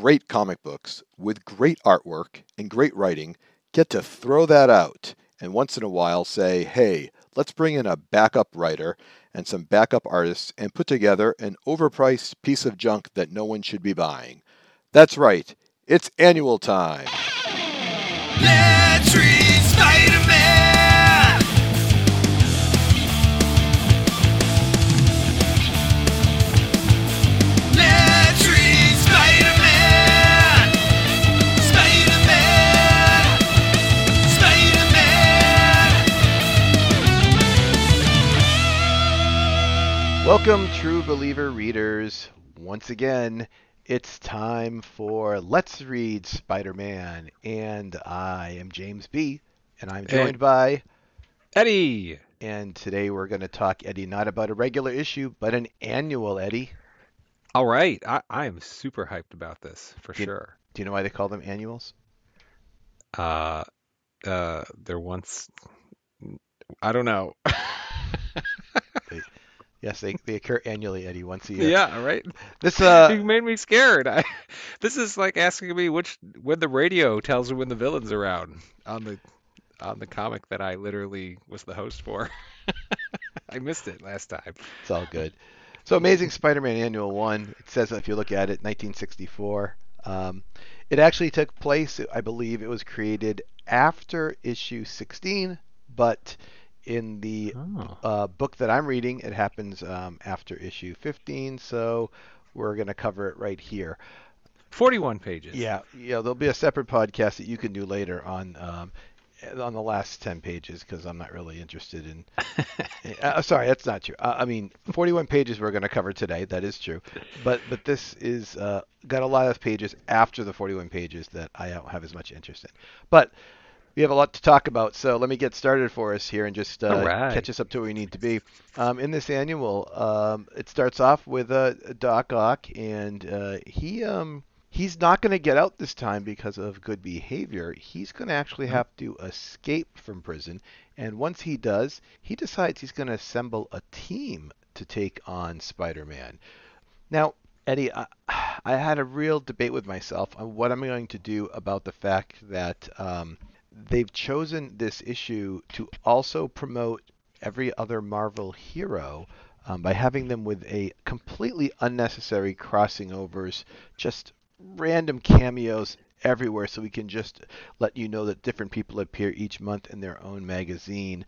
great comic books with great artwork and great writing get to throw that out and once in a while say, hey, let's bring in a backup writer and some backup artists and put together an overpriced piece of junk that no one should be buying. That's right, it's annual time. Let's read Welcome, true believer readers. Once again, it's time for Let's Read Spider Man. And I am James B. And I'm joined And- by. Eddie. And today we're going to talk, Eddie, not about a regular issue, but an annual, Eddie. All right, I, I am super hyped about this for Did- sure. Do you know why they call them annuals? Uh, uh, they're once, I don't know. Yes, they, they occur annually, Eddie, once a year. Yeah, right. This, uh, You made me scared. I, this is like asking me which when the radio tells me when the villain's around on the on the comic that I literally was the host for. I missed it last time. It's all good. So Amazing Spider-Man Annual One. It says if you look at it, 1964. Um, it actually took place. I believe it was created after issue 16, but in the Oh. uh, book that I'm reading, it happens um, after issue 15. So we're gonna cover it right here. 41 pages. Yeah, yeah. There'll be a separate podcast that you can do later on um, on the last 10 pages because I'm not really interested in. uh, sorry, that's not true. Uh, I mean, 41 pages we're going to cover today. That is true, but but this is uh, got a lot of pages after the 41 pages that I don't have as much interest in. But we have a lot to talk about, so let me get started for us here and just uh, right. catch us up to where we need to be. Um, in this annual, um, it starts off with uh, Doc Ock, and uh, he um, he's not going to get out this time because of good behavior. He's going to actually have to escape from prison, and once he does, he decides he's going to assemble a team to take on Spider-Man. Now, Eddie, I, I had a real debate with myself on what I'm going to do about the fact that um, they've chosen this issue to also promote every other Marvel hero um, by having them with a completely unnecessary crossing overs, just random cameos everywhere, so we can just let you know that different people appear each month in their own magazine.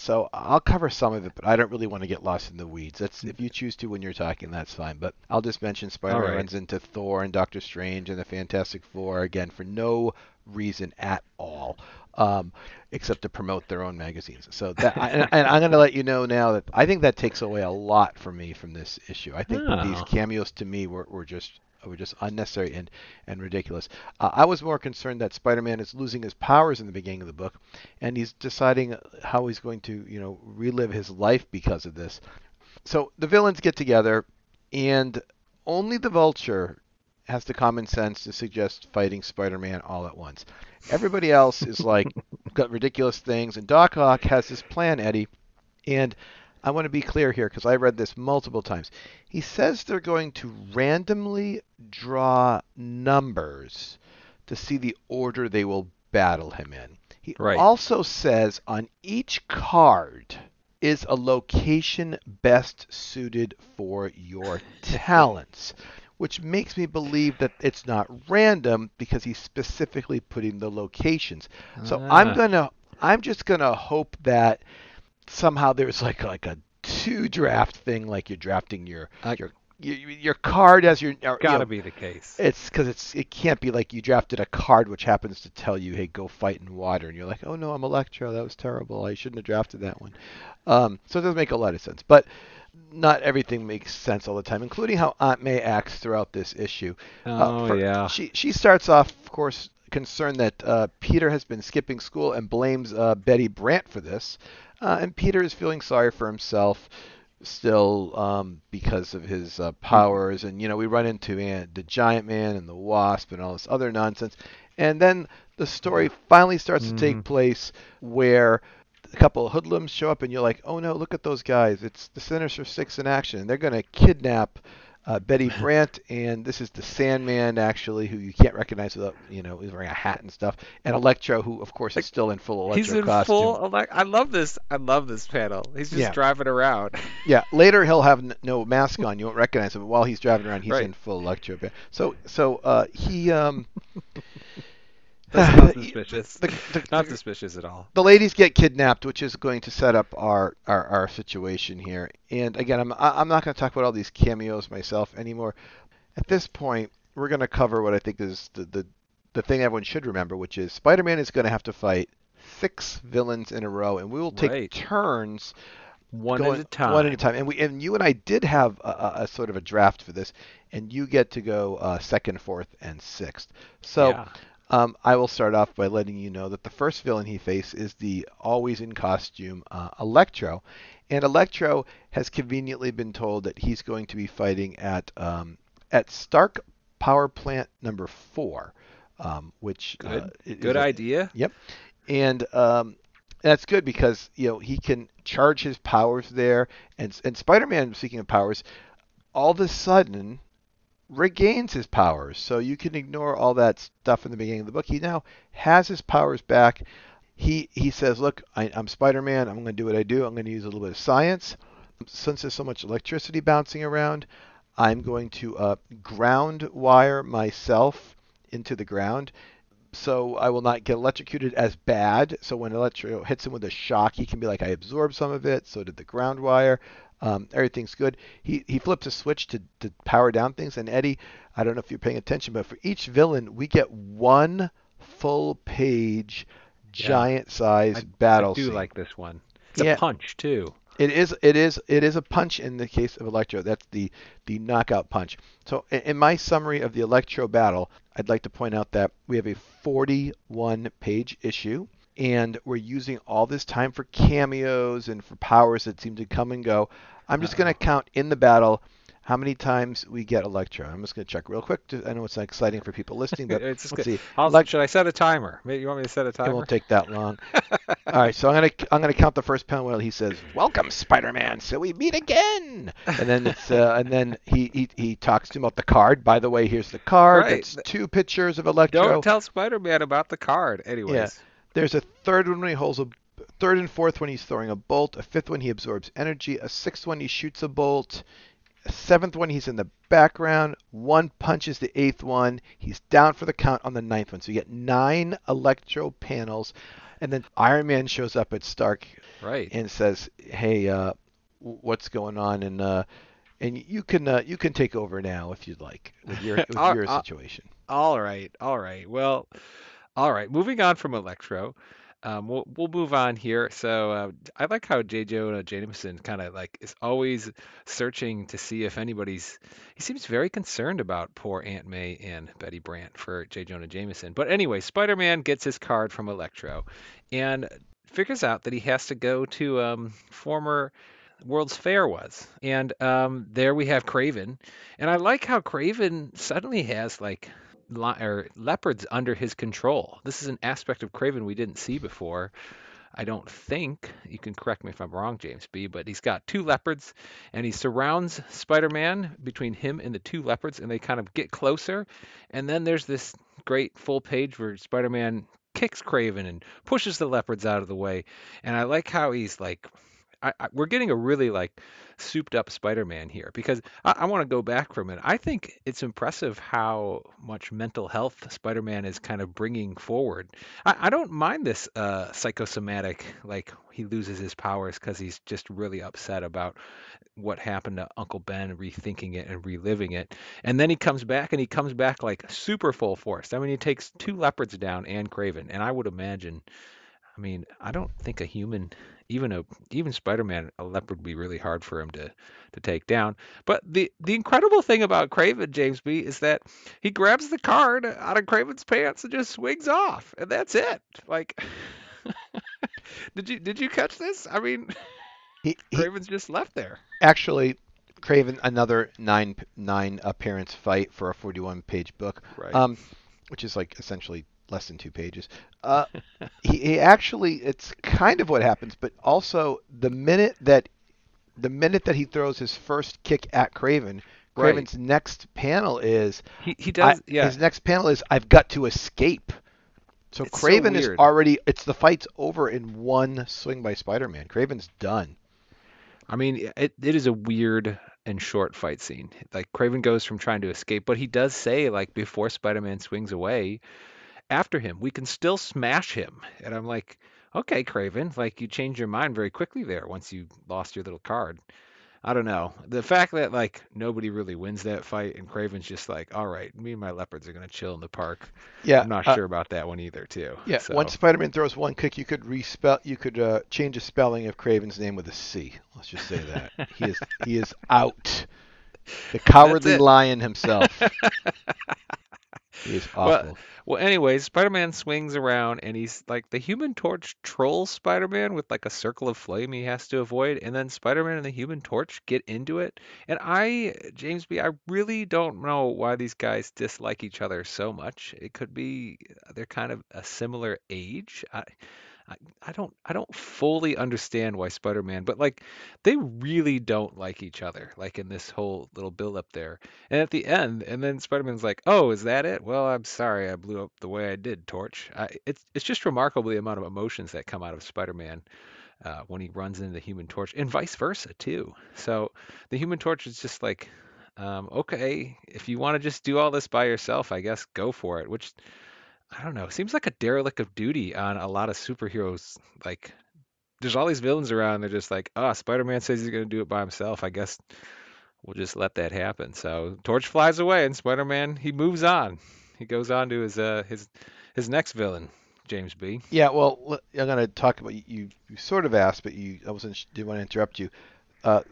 So I'll cover some of it, but I don't really want to get lost in the weeds. That's if you choose to when you're talking, that's fine. But I'll just mention Spider-Man right. runs into Thor and Doctor Strange and the Fantastic Four again for no reason at all, um, except to promote their own magazines. So that, and, and I'm going to let you know now that I think that takes away a lot from me from this issue. I think that these Oh. cameos to me were, were just were just unnecessary and and ridiculous. Uh, I was more concerned that Spider-Man is losing his powers in the beginning of the book, and he's deciding how he's going to you know relive his life because of this. So the villains get together, and only the Vulture has the common sense to suggest fighting Spider-Man all at once. Everybody else is like got ridiculous things, and Doc Ock has this plan, Eddie, and I want to be clear here because I read this multiple times. He says they're going to randomly draw numbers to see the order they will battle him in. He Right. also says on each card is a location best suited for your talents, which makes me believe that it's not random because he's specifically putting the locations. So I'm Ah. gonna, I'm just gonna hope that somehow there's like like a two draft thing, like you're drafting your Uh, your your, card as your or, you Gotta know, be the case. it's because it's it can't be like you drafted a card which happens to tell you, hey, go fight in water, and you're like, oh no, I'm Electro. That was terrible. I shouldn't have drafted that one. Um, so it doesn't make a lot of sense, but not everything makes sense all the time, including how Aunt May acts throughout this issue. Uh, Oh, for- yeah. She she starts off, of course, concerned that uh, Peter has been skipping school and blames uh, Betty Brant for this, uh, and Peter is feeling sorry for himself still um, because of his uh, powers. And you know, we run into the Giant Man and the Wasp and all this other nonsense, and then the story finally starts to take Mhm. place where a couple of hoodlums show up, and you're like, oh no, look at those guys! It's the Sinister Six in action, they're going to kidnap uh, Betty Brant, and this is the Sandman actually, who you can't recognize without you know he's wearing a hat and stuff, and Electro, who of course is still in full Electro He's in costume. full. Elec- I love this. I love this panel. He's just Yeah. driving around. Yeah, later he'll have n- no mask on. You won't recognize him. But while he's driving around, he's Right. in full Electro. So so uh, he um. That's not suspicious. the, the, Not suspicious at all. the ladies get kidnapped, which is going to set up our, our, our situation here. And again, I'm I'm not going to talk about all these cameos myself anymore. At this point, we're going to cover what I think is the, the the thing everyone should remember, which is Spider-Man is going to have to fight six villains in a row, and we will take Right. turns One going at a time. one at a time. And we and you and I did have a, a, a sort of a draft for this, and you get to go uh, second, fourth, and sixth. So. Yeah. Um, I will start off by letting you know that the first villain he faces is the always in costume uh, Electro, and Electro has conveniently been told that he's going to be fighting at um, at Stark Power Plant number four, um, which Good. uh, Good a- idea. Yep, and um, that's good because you know he can charge his powers there, and and Spider-Man, speaking of powers, all of a sudden regains his powers. So you can ignore all that stuff in the beginning of the book. He now has his powers back. He he says, "Look, I, I'm Spider-Man. I'm going to do what I do. I'm going to use a little bit of science. Since there's so much electricity bouncing around, I'm going to uh, ground wire myself into the ground." so I will not get electrocuted as bad. So when electro hits him with a shock, he can be like, I absorbed some of it. So did the ground wire. Um, everything's good. He he flips a switch to, to power down things. And Eddie, I don't know if you're paying attention, but for each villain, we get one full page, Yeah. giant size I, battle I do scene. like this one. It's Yeah. a punch too. It is it is it is a punch in the case of Electro. That's the the knockout punch. So in my summary of the Electro battle, I'd like to point out that we have a 41 page issue and we're using all this time for cameos and for powers that seem to come and go. I'm just going to count in the battle how many times we get Electro. I'm just going to check real quick. to- I know it's not exciting for people listening, but it's let's good. see. Should I set a timer? Maybe you want me to set a timer? it won't take that long. All right, so I'm gonna I'm gonna count the first panel where he says, "Welcome, Spider-Man. So we meet again." And then it's uh, and then he, he he talks to him about the card. By the way, here's the card. Right. It's two pictures of Electro. Don't tell Spider-Man about the card. Anyways. There's a third one when he holds a third and fourth when he's throwing a bolt. A fifth one he absorbs energy. A sixth one he shoots a bolt. A seventh one he's in the background. One punches the eighth one. He's down for the count on the ninth one. So you get nine Electro panels. And then Iron Man shows up at Stark Right. and says, "Hey, uh, what's going on?" And uh, and you can uh, you can take over now if you'd like with your with your situation. All right, all right. Well, all right. Moving on from Electro, um, we'll we'll move on here. So uh, I like how J. Jonah Jameson kind of like is always searching to see if anybody's. He seems very concerned about poor Aunt May and Betty Brant for J. Jonah Jameson. But anyway, Spider-Man gets his card from Electro, and figures out that he has to go to um, former. World's Fair was. And um, there we have Kraven. And I like how Kraven suddenly has like li- or leopards under his control. This is an aspect of Kraven we didn't see before. I don't think you can correct me if I'm wrong, James B. But he's got two leopards, and he surrounds Spider-Man between him and the two leopards, and they kind of get closer. And then there's this great full page where Spider-Man kicks Kraven and pushes the leopards out of the way. And I like how he's like I, I, we're getting a really like souped up Spider-Man here because I, I want to go back for a minute. I think it's impressive how much mental health Spider-Man is kind of bringing forward. I, I don't mind this uh, psychosomatic, like he loses his powers because he's just really upset about what happened to Uncle Ben, rethinking it and reliving it. And then he comes back and he comes back like super full force. I mean, he takes two leopards down and Kraven, and I would imagine. I mean, I don't think a human even a even Spider-Man, a leopard would be really hard for him to to take down. But the the incredible thing about Kraven, James B, is that he grabs the card out of Kraven's pants and just swings off, and that's it. Like, did you did you catch this? I mean, He, he Kraven's just left there. actually Kraven another nine nine appearance fight for a 41 page book. Right. Um, which is like essentially less than two pages. Uh, he, he actually, it's kind of what happens, but also the minute that the minute that he throws his first kick at Kraven, Right. Kraven's next panel is He he I- does. yeah. his next panel is I've got to escape. So It's so Kraven is already it's the fight's over in one swing by Spider-Man. Kraven's done. I mean, it, it is a weird and short fight scene. Like Kraven goes from trying to escape, but he does say like before Spider-Man swings away after him, we can still smash him. And I'm like, okay, Kraven, like you changed your mind very quickly there once you lost your little card. I don't know. The fact that like nobody really wins that fight and Kraven's just like, all right, me and my leopards are gonna chill in the park. Yeah. I'm not uh, sure about that one either, too. Yeah, So, once Spider-Man throws one kick, you could respell, you could uh, change the spelling of Craven's name with a C. Let's just say that he is he is out. The cowardly lion himself. he is Well. Well, anyways, Spider-Man swings around and he's like the Human Torch trolls Spider-Man with like a circle of flame he has to avoid, and then Spider-Man and the Human Torch get into it. And I, James B, I really don't know why these guys dislike each other so much. It could be uh, they're kind of a similar age. I, I, I don't I don't fully understand why Spider-Man, but like they really don't like each other, like in this whole little build up there. And at the end, and then Spider-Man's like, "Oh, is that it? Well, I'm sorry I blew up the way I did, Torch." I, it's it's just remarkable the amount of emotions that come out of Spider-Man uh, when he runs into the Human Torch, and vice versa too. So the Human Torch is just like, um, okay, if you want to just do all this by yourself, I guess go for it. Which I don't know, seems like a derelict of duty on a lot of superheroes. Like, there's all these villains around, they're just like, "Ah, Spider-Man says he's gonna do it by himself. I guess." we'll just let that happen. So Torch flies away, and Spider-Man he moves on. He goes on to his uh his his next villain, James B. Yeah, well, I'm going to talk about you. You sort of asked, but you I wasn't didn't want to interrupt you. Uh,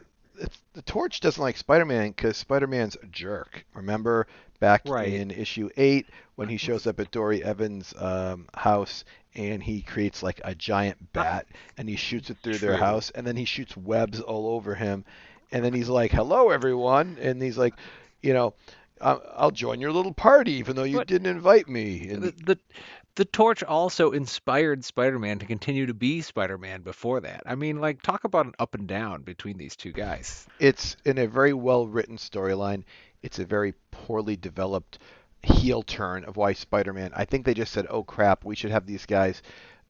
the Torch doesn't like Spider-Man because Spider-Man's a jerk. Remember back Right. in issue eight when he shows up at Dory Evans' um, house and he creates like a giant bat and he shoots it through their house and then he shoots webs all over him and then he's like, "Hello, everyone," and he's like, you know. "I- I'll join your little party, even though you But- didn't invite me. And The, the the Torch also inspired Spider-Man to continue to be Spider-Man before that. I mean, like talk about an up and down between these two guys. it's in a very well written storyline. It's a very poorly developed heel turn of why Spider-Man. I think they just said, "Oh crap, we should have these guys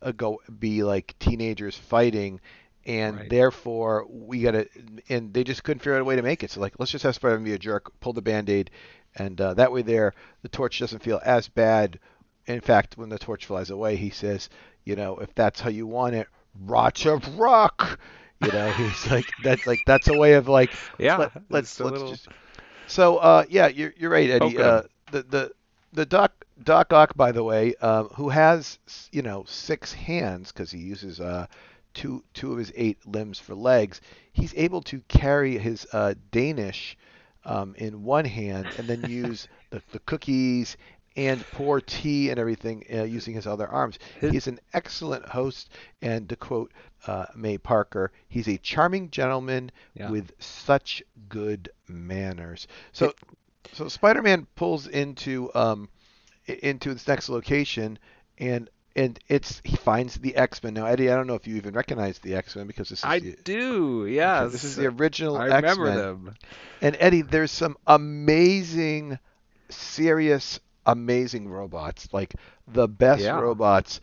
uh, go be like teenagers fighting." And Right. therefore, we gotta, and they just couldn't figure out a way to make it. So, like, let's just have Spider-Man be a jerk, pull the band-aid, and uh, that way, there, the torch doesn't feel as bad. In fact, when the torch flies away, he says, "You know, if that's how you want it, Rocha rock." You know, he's like, that's like that's a way of like, Yeah, let, it's let's let's little- just. So uh, yeah, you're you're right, Eddie. Poke 'em. Uh, the the the Doc Doc Ock, by the way, um, who has you know six hands because he uses uh two two of his eight limbs for legs. He's able to carry his uh, Danish um, in one hand and then use the, the cookies and pour tea and everything uh, using his other arms. He's an excellent host, and to quote uh, May Parker, he's a charming gentleman Yeah. with such good manners. So, so Spider-Man pulls into um, into this next location, and and it's he finds the X-Men. Now, Eddie, I don't know if you even recognize the X-Men because this is I the, do, yeah. this is the original I remember them. And Eddie, there's some amazing, serious, amazing robots. Like the best Yeah. robots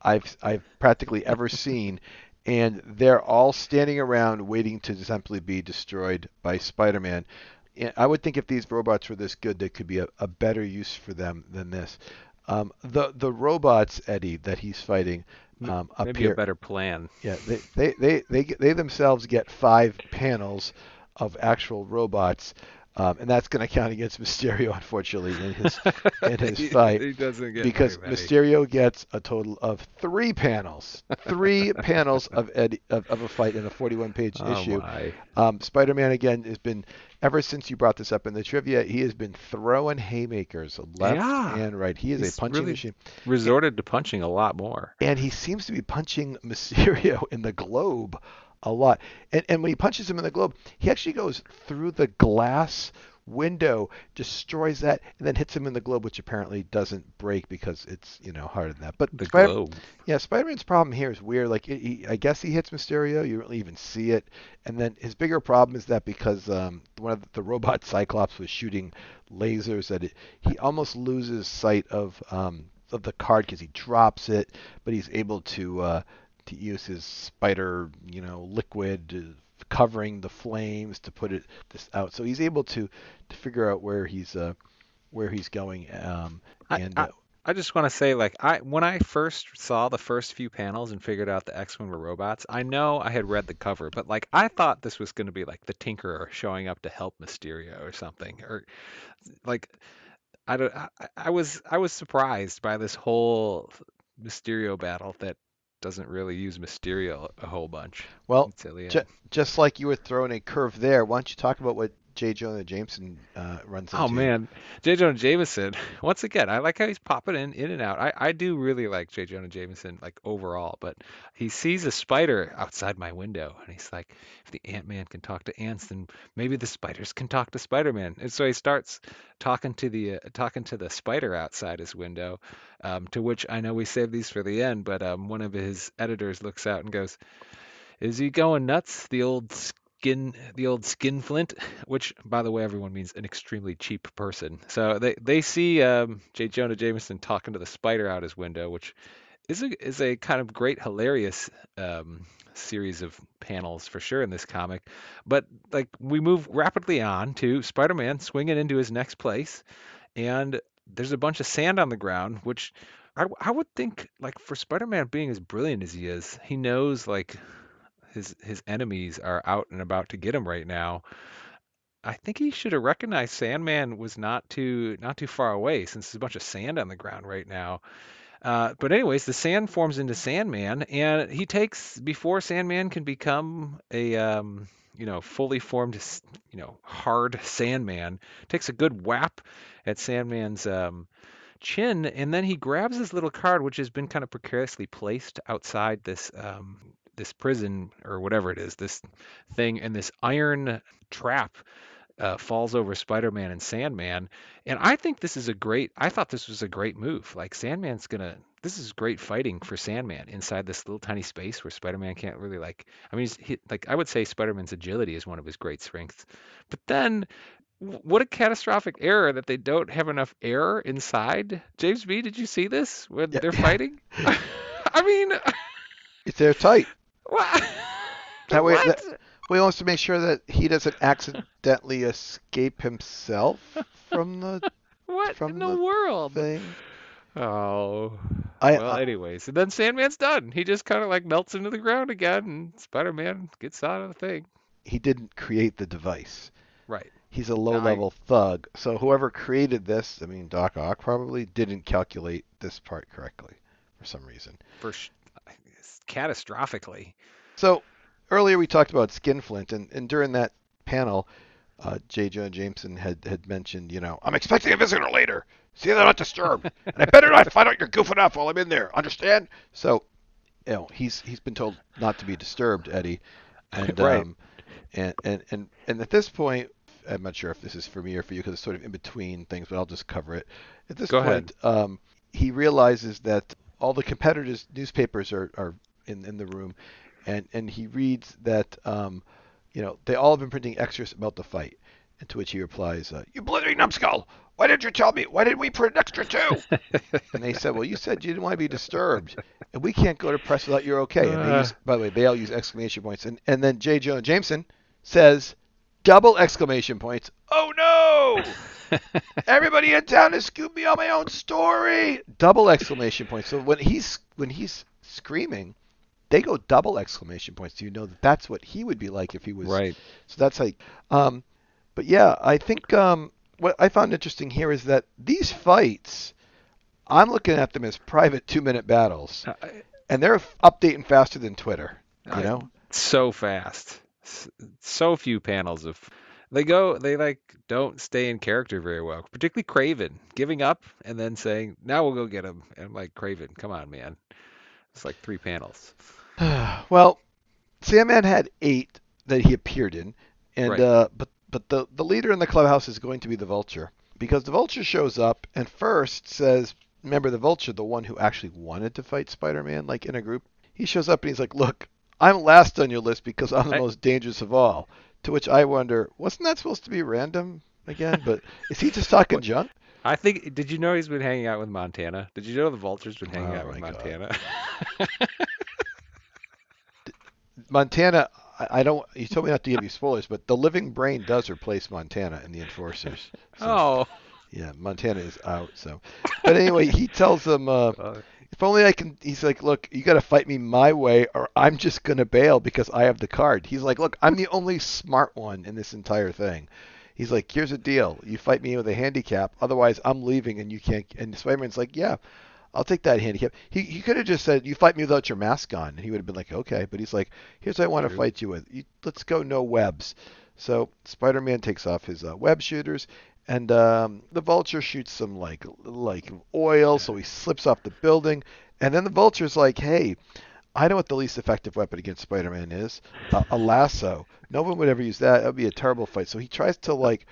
I've I've practically ever seen, and they're all standing around waiting to simply be destroyed by Spider-Man. And I would think if these robots were this good, there could be a, a better use for them than this. Um, the the robots, Eddie, that he's fighting um, Maybe appear. a better plan. Yeah, they, they, they, they, they themselves get five panels of actual robots, um, and that's going to count against Mysterio, unfortunately, in his in his He- fight. he doesn't get because. Mysterio gets a total of three panels, three panels of, Eddie, of of a fight in a 41-page Oh issue. Um, Spider-Man again has been ever since you brought this up in the trivia. He has been throwing haymakers left Yeah. and right. He is He's a punching really- machine Resorted to punching a lot more. and he seems to be punching Mysterio in the globe a lot. And and when he punches him in the globe, he actually goes through the glass window, destroys that, and then hits him in the globe, which apparently doesn't break because it's you know harder than that. But The Spider- globe. yeah, Spider-Man's problem here is weird. Like, he, he- I guess he hits Mysterio, you don't really even see it, and then his bigger problem is that because um, one of the, the robot Cyclops was shooting lasers, that it, he almost loses sight of um, of the card because he drops it, but he's able to uh, to use his spider, you know, liquid. covering the flames to put it this out so he's able to to figure out where he's uh where he's going um I- and I- uh, I just want to say, like, I when I first saw the first few panels and figured out the X-Men were robots, I know I had read the cover, but like, I thought this was going to be like the Tinkerer showing up to help Mysterio or something, or like, I don't, I, I was I was surprised by this whole Mysterio battle that doesn't really use Mysterio a whole bunch well. Ju- just like you were throwing a curve there, why don't you talk about what J. Jonah Jameson uh, runs into? Oh man, J. Jonah Jameson. Once again, I like how he's popping in, in and out. I, I do really like J. Jonah Jameson, like overall. But he sees a spider outside my window, and he's like, "If the Ant Man can talk to ants, then maybe the spiders can talk to Spider Man." And so he starts talking to the uh, talking to the spider outside his window. Um, to which I know we saved these for the end, but um, one of his editors looks out and goes, "Is he going nuts? The old." Skin, the old skin flint, which, by the way, everyone means an extremely cheap person. So they they see um, J. Jonah Jameson talking to the spider out his window, which is a is a kind of great, hilarious um, series of panels for sure in this comic. But like we move rapidly on to Spider-Man swinging into his next place, and there's a bunch of sand on the ground, which I, I would think like for Spider-Man being as brilliant as he is, he knows like his his enemies are out and about to get him right now. I think he should have recognized Sandman was not too not too far away since there's a bunch of sand on the ground right now. Uh, but anyways, the sand forms into Sandman, and he takes before Sandman can become a um, you know fully formed you know hard Sandman. Takes a good whap at Sandman's um, chin, and then he grabs his little card, which has been kind of precariously placed outside this um, this prison or whatever it is, this thing, and this iron trap uh, falls over Spider-Man and Sandman. And I think this is a great. I thought this was a great move. Like Sandman's gonna. This is great fighting for Sandman inside this little tiny space where Spider-Man can't really like. I mean, he's, he, like I would say Spider-Man's agility is one of his great strengths. But then, what a catastrophic error that they don't have enough air inside. James B, did you see this when Yeah. they're fighting? I mean, It's airtight. What? That way- What? that- Well, he wants to make sure that he doesn't accidentally escape himself from the What from in the, the world? thing. Oh. I, well, I- anyways, and then Sandman's done. He just kind of like melts into the ground again, and Spider-Man gets out of the thing. he didn't create the device. Right. He's a low-level thug. So whoever created this, I mean Doc Ock probably didn't calculate this part correctly for some reason. For sh- catastrophically. So earlier we talked about Skinflint, and, and during that panel, uh, J. Jonah Jameson had, had mentioned, you know, I'm expecting a visitor later. See that I'm not disturbed, and I better not find out you're goofing off while I'm in there. Understand? So, you know, he's he's been told not to be disturbed, Eddie, and Right. um, and and and and at this point, I'm not sure if this is for me or for you because it's sort of in between things, but I'll just cover it. At this Go point, um, he realizes that all the competitors' newspapers are, are in, in the room, and, and he reads that um, you know they all have been printing extras about the fight. And to which he replies, uh, "You blithering numbskull! Why didn't you tell me? Why didn't we print an extra too?" and they said, "Well, you said you didn't want to be disturbed, and we can't go to press without you're okay." And they Uh. use, by the way, they all use exclamation points. And and then J. Jonah Jameson says, double exclamation points. Oh no! Everybody in town has scooped me on my own story. Double exclamation points. So when he's when he's screaming, they go double exclamation points. Do you know that that's what he would be like if he was. Right. So that's like. Um, but yeah, I think um, what I found interesting here is that these fights, I'm looking at them as private two-minute battles, Uh, and they're updating faster than Twitter. You I- know. so fast. So few panels of they go they like don't stay in character very well. Particularly Kraven giving up and then saying, "Now we'll go get him." And I'm like, "Kraven, come on, man." It's like three panels. well, Sandman had eight that he appeared in, and Right. uh, but but the the leader in the clubhouse is going to be the Vulture because the Vulture shows up and first says, "Remember the Vulture, the one who actually wanted to fight Spider-Man, like in a group." He shows up and he's like, "Look, I'm last on your list because I'm the I- most dangerous of all." To which I wonder, wasn't that supposed to be random again? But is he just talking junk? I think. Did you know he's been hanging out with Montana? Did you know the Vulture's been hanging Oh out with God. Montana? Montana, I, don't. You told me not to give you spoilers, but the Living Brain does replace Montana in the Enforcers. So, oh. yeah, Montana is out. So, but anyway, he tells them, uh, Uh, if only I can. He's like, look, you got to fight me my way, or I'm just gonna bail because I have the card. He's like, look, I'm the only smart one in this entire thing. He's like, here's a deal: you fight me with a handicap, otherwise I'm leaving, and you can't. And Spider-Man's like, yeah. I'll take that handicap. He he could have just said, "You fight me without your mask on," and he would have been like, "Okay." But he's like, "Here's what I want to True. fight you with. You, let's go no webs." So Spider-Man takes off his uh, web shooters, and um, the Vulture shoots some like like oil, so he slips off the building. And then the Vulture's like, "Hey, I know what the least effective weapon against Spider-Man is: a, a lasso. No one would ever use that. That would be a terrible fight." So he tries to like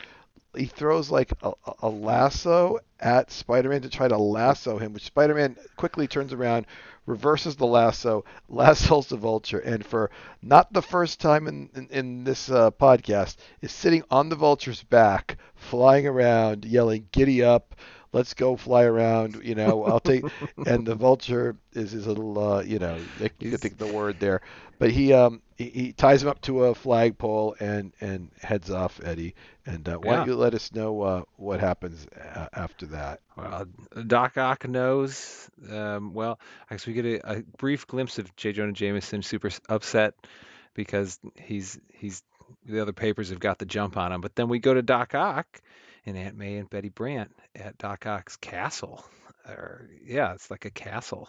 he throws like a, a- lasso at Spider-Man to try to lasso him, which Spider-Man quickly turns around, reverses the lasso, lassos the Vulture, and for not the first time in in, in this uh, podcast, is sitting on the Vulture's back, flying around, yelling, "Giddy up!" Let's go fly around, you know. I'll take, and the vulture is his little, uh, you know, you can think the word there, but he, um, he, he ties him up to a flagpole and and heads off, Eddie. And uh, why don't you let us know uh, what happens uh, after that? Well, Doc Ock knows. Um, well, I guess we get a, a brief glimpse of J. Jonah Jameson super upset because he's he's the other papers have got the jump on him. But then we go to Doc Ock and Aunt May and Betty Brant at Doc Ock's castle. Or yeah, it's like a castle,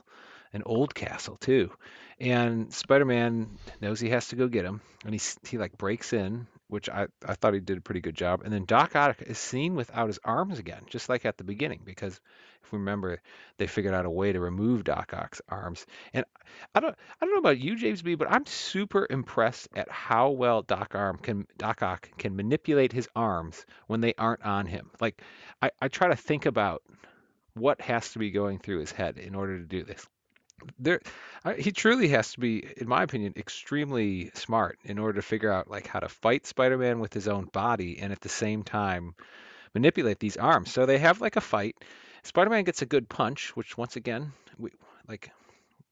an old castle too. And Spider-Man knows he has to go get him, and he he like breaks in, which I I thought he did a pretty good job. And then Doc Ock is seen without his arms again, just like at the beginning, because remember, they figured out a way to remove Doc Ock's arms. And I don't I don't know about you, James B, but I'm super impressed at how well Doc Arm can Doc Ock can manipulate his arms when they aren't on him. Like I, I try to think about what has to be going through his head in order to do this. There, I, he truly has to be, in my opinion, extremely smart in order to figure out like how to fight Spider-Man with his own body and at the same time manipulate these arms. So they have like a fight. Spider-Man gets a good punch, which once again, we like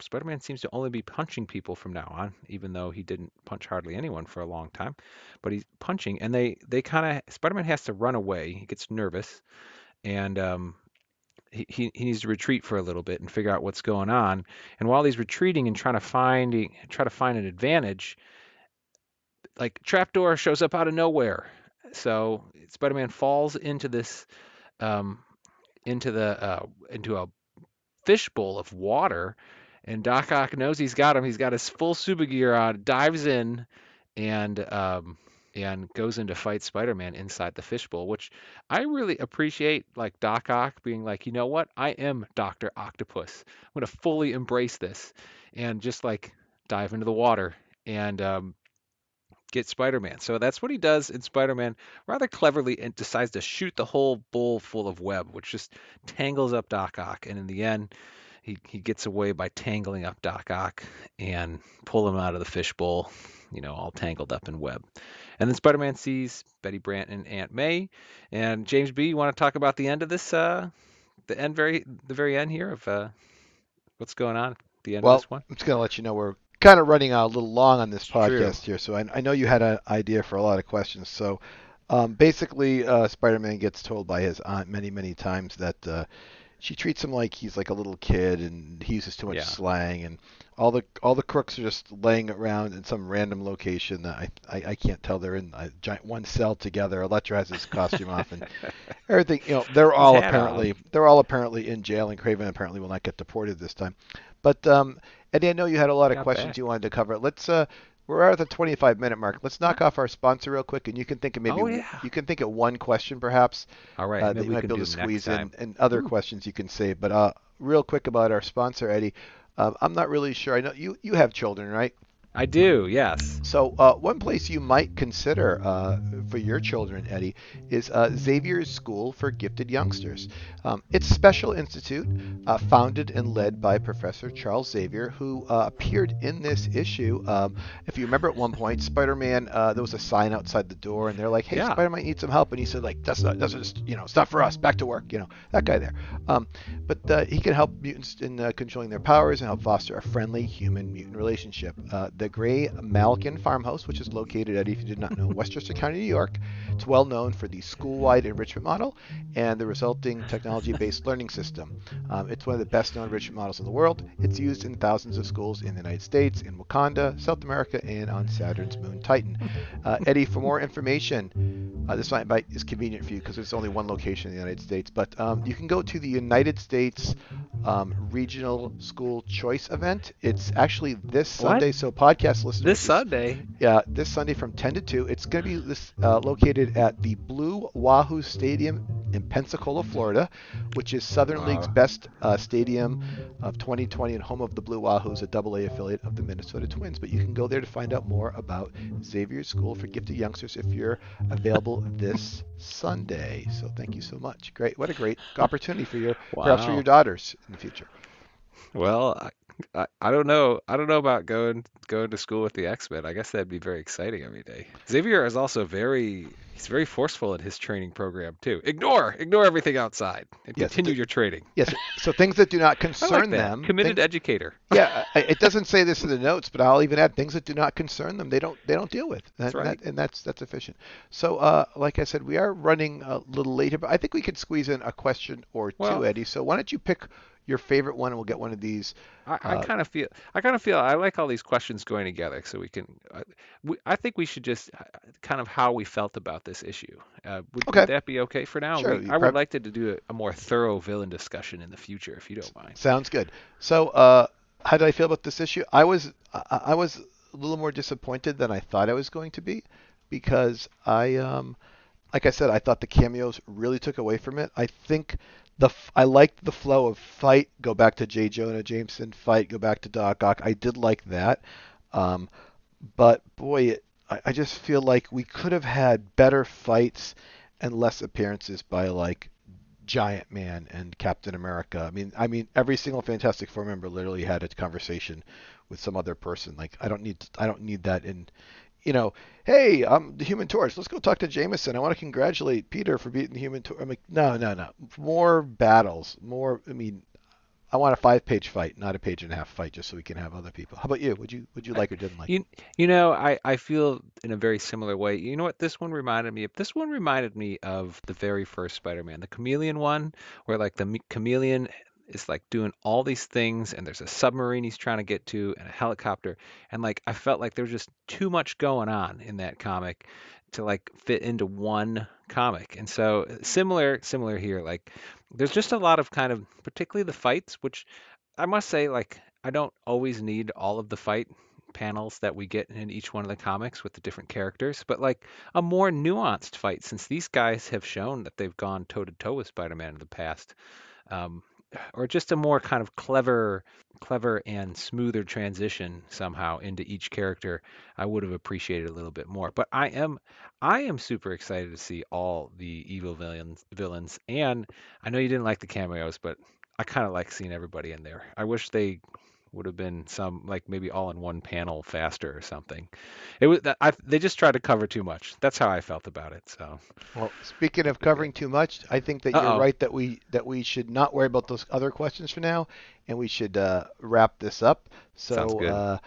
Spider-Man seems to only be punching people from now on, even though he didn't punch hardly anyone for a long time. But he's punching, and they they kind of Spider-Man has to run away. He gets nervous, and um, he, he he needs to retreat for a little bit and figure out what's going on. And while he's retreating and trying to find try to find an advantage, like trapdoor shows up out of nowhere. So Spider-Man falls into this um, into the uh, into a fishbowl of water, and Doc Ock knows he's got him. He's got his full super gear on, dives in, and um, and goes in to fight Spider-Man inside the fishbowl, which I really appreciate. Like Doc Ock being like, you know what, I am Doctor Octopus. I'm gonna fully embrace this, and just like dive into the water and um, get Spider-Man. So that's what he does in Spider-Man rather cleverly and decides to shoot the whole bowl full of web, which just tangles up Doc Ock. And in the end, he, he gets away by tangling up Doc Ock and pull him out of the fishbowl, you know, all tangled up in web. And then Spider-Man sees Betty Brant and Aunt May. And James B, you want to talk about the end of this, uh, the end very, the very end here of uh, what's going on the end Well, of this one? I'm just going to let you know we're kind of running out a little long on this True. podcast here, so I, I know you had an idea for a lot of questions. So um, basically, uh, Spider-Man gets told by his aunt many, many times that uh, she treats him like he's like a little kid and he uses too much Yeah. slang and all the all the crooks are just laying around in some random location that I, I, I can't tell they're in a giant one cell together. Electro has his costume off and everything. You know, they're all on. apparently they're all apparently in jail, and Kraven apparently will not get deported this time. But um, Eddie, I know you had a lot of Not questions bad. you wanted to cover. Let's uh, we're at the 25 minute mark. Let's knock off our sponsor real quick, and you can think of maybe Oh, yeah. you can think of one question perhaps All right, uh, that you we might be able to squeeze in, and other questions you can save. But uh, real quick about our sponsor, Eddie. Um, I'm not really sure. I know you you have children, right? I do, yes. So, uh, one place you might consider uh, for your children, Eddie, is uh, Xavier's School for Gifted Youngsters. Um, it's a special institute uh, founded and led by Professor Charles Xavier, who uh, appeared in this issue. Um, if you remember at one point, Spider Man, uh, there was a sign outside the door, and they're like, hey, Yeah. Spider Man needs some help. And he said, like, that's not, that's just, you know, it's not for us, back to work, you know, that guy there. Um, but uh, he can help mutants in uh, controlling their powers and help foster a friendly human mutant relationship. The Gray Malkin Farmhouse, which is located at, if you did not know, Westchester County, New York, it's well known for the school-wide enrichment model and the resulting technology-based learning system. Um, it's one of the best-known enrichment models in the world. It's used in thousands of schools in the United States, in Wakanda, South America, and on Saturn's moon Titan. Uh, Eddie, for more information, uh, this might, might is convenient for you because there's only one location in the United States, but um, you can go to the United States um, Regional School Choice event. It's actually this What? Sunday, so podcast listeners. This Sunday. Yeah, this Sunday from 10 to 2. It's going to be this, uh, located at the Blue Wahoo Stadium in Pensacola, Florida, which is Southern League's best uh, stadium of 2020 and home of the Blue Wahoos, a double A affiliate of the Minnesota Twins. But you can go there to find out more about Xavier's School for Gifted Youngsters if you're available this Sunday. So thank you so much. Great. What a great opportunity for your perhaps for your daughters in the future. Well, I, I, don't know. I don't know about going going to school with the X-Men. I guess that'd be very exciting every day. Xavier is also very he's very forceful in his training program too. Ignore ignore everything outside and Yes, continue th- your training. Yes. So things that do not concern like that. them. Committed things- educator. yeah, I- it doesn't say this in the notes, but I'll even add things that do not concern them. They don't they don't deal with. And That's that- right. and that's that's efficient. So, uh, like I said, we are running a little later, but I think we could squeeze in a question or two, Well- Eddie. So why don't you pick your favorite one, and we'll get one of these. I, I Uh, kind of feel I kind of feel I like all these questions going together, so we can. Uh, we, I think we should just uh, kind of how we felt about this issue. Uh, would, Okay. would that be okay for now? Sure, We- I would like to do a, a more thorough villain discussion in the future, if you don't mind. Sounds good. So, uh, how did I feel about this issue? I was I, I was a little more disappointed than I thought I was going to be, because I um, like I said, I thought the cameos really took away from it. I think the I liked the flow of fight. Go back to J. Jonah Jameson fight. Go back to Doc Ock. I did like that. Um, but boy, it, I, I just feel like we could have had better fights and less appearances by like Giant Man and Captain America. I mean, I mean, every single Fantastic Four member literally had a conversation with some other person. Like, I don't need, I don't need that in, you know, hey, I'm the Human Torch. Let's go talk to Jameson. I want to congratulate Peter for beating the Human Torch. I'm like, no, no, no. More battles. More. I mean, I want a five-page fight, not a page and a half fight, just so we can have other people. How about you? Would you, would you like or didn't like? You you know, I, I feel in a very similar way. You know what this one reminded me of? This one reminded me of the very first Spider-Man, the Chameleon one, where like the chameleon is like doing all these things and there's a submarine he's trying to get to and a helicopter and like I felt like there was just too much going on in that comic to like fit into one comic. And so similar similar here like there's just a lot of kind of particularly the fights which I must say like I don't always need all of the fight panels that we get in each one of the comics with the different characters, but like a more nuanced fight since these guys have shown that they've gone toe to toe with Spider-Man in the past. Um, or just a more kind of clever clever and smoother transition somehow into each character I would have appreciated a little bit more. But I am I am super excited to see all the evil villains villains and I know you didn't like the cameos, but I kind of like seeing everybody in there. I wish they would have been some like maybe all in one panel faster or something. It was I, they just tried to cover too much. That's how I felt about it. So Well, speaking of covering too much, I think that Uh-oh. you're right that we that we should not worry about those other questions for now, and we should uh, wrap this up. So. Uh,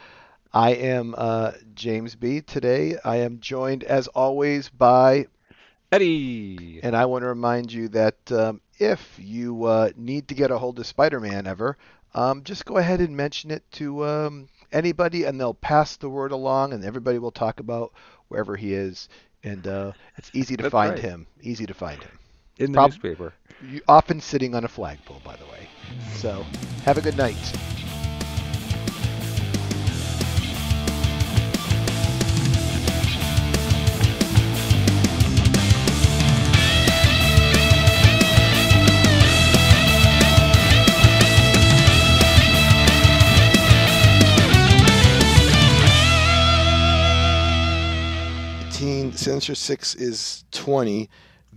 I am uh, James B. Today I am joined as always by, Eddie, and I want to remind you that um, if you uh, need to get a hold of Spider-Man ever, um, just go ahead and mention it to um, anybody, and they'll pass the word along, and everybody will talk about wherever he is. And uh, it's easy to That's find right. him. Easy to find him in the prob- newspaper. you often sitting on a flagpole, by the way. So, have a good night. Sinister Six is 20.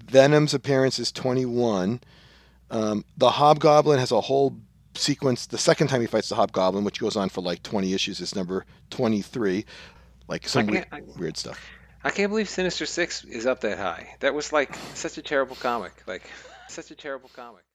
Venom's appearance is 21. Um, the Hobgoblin has a whole sequence. The second time he fights the Hobgoblin, which goes on for like 20 issues, is number 23. Like some weird, I- weird stuff. I can't believe Sinister Six is up that high. That was like such a terrible comic. Like such a terrible comic.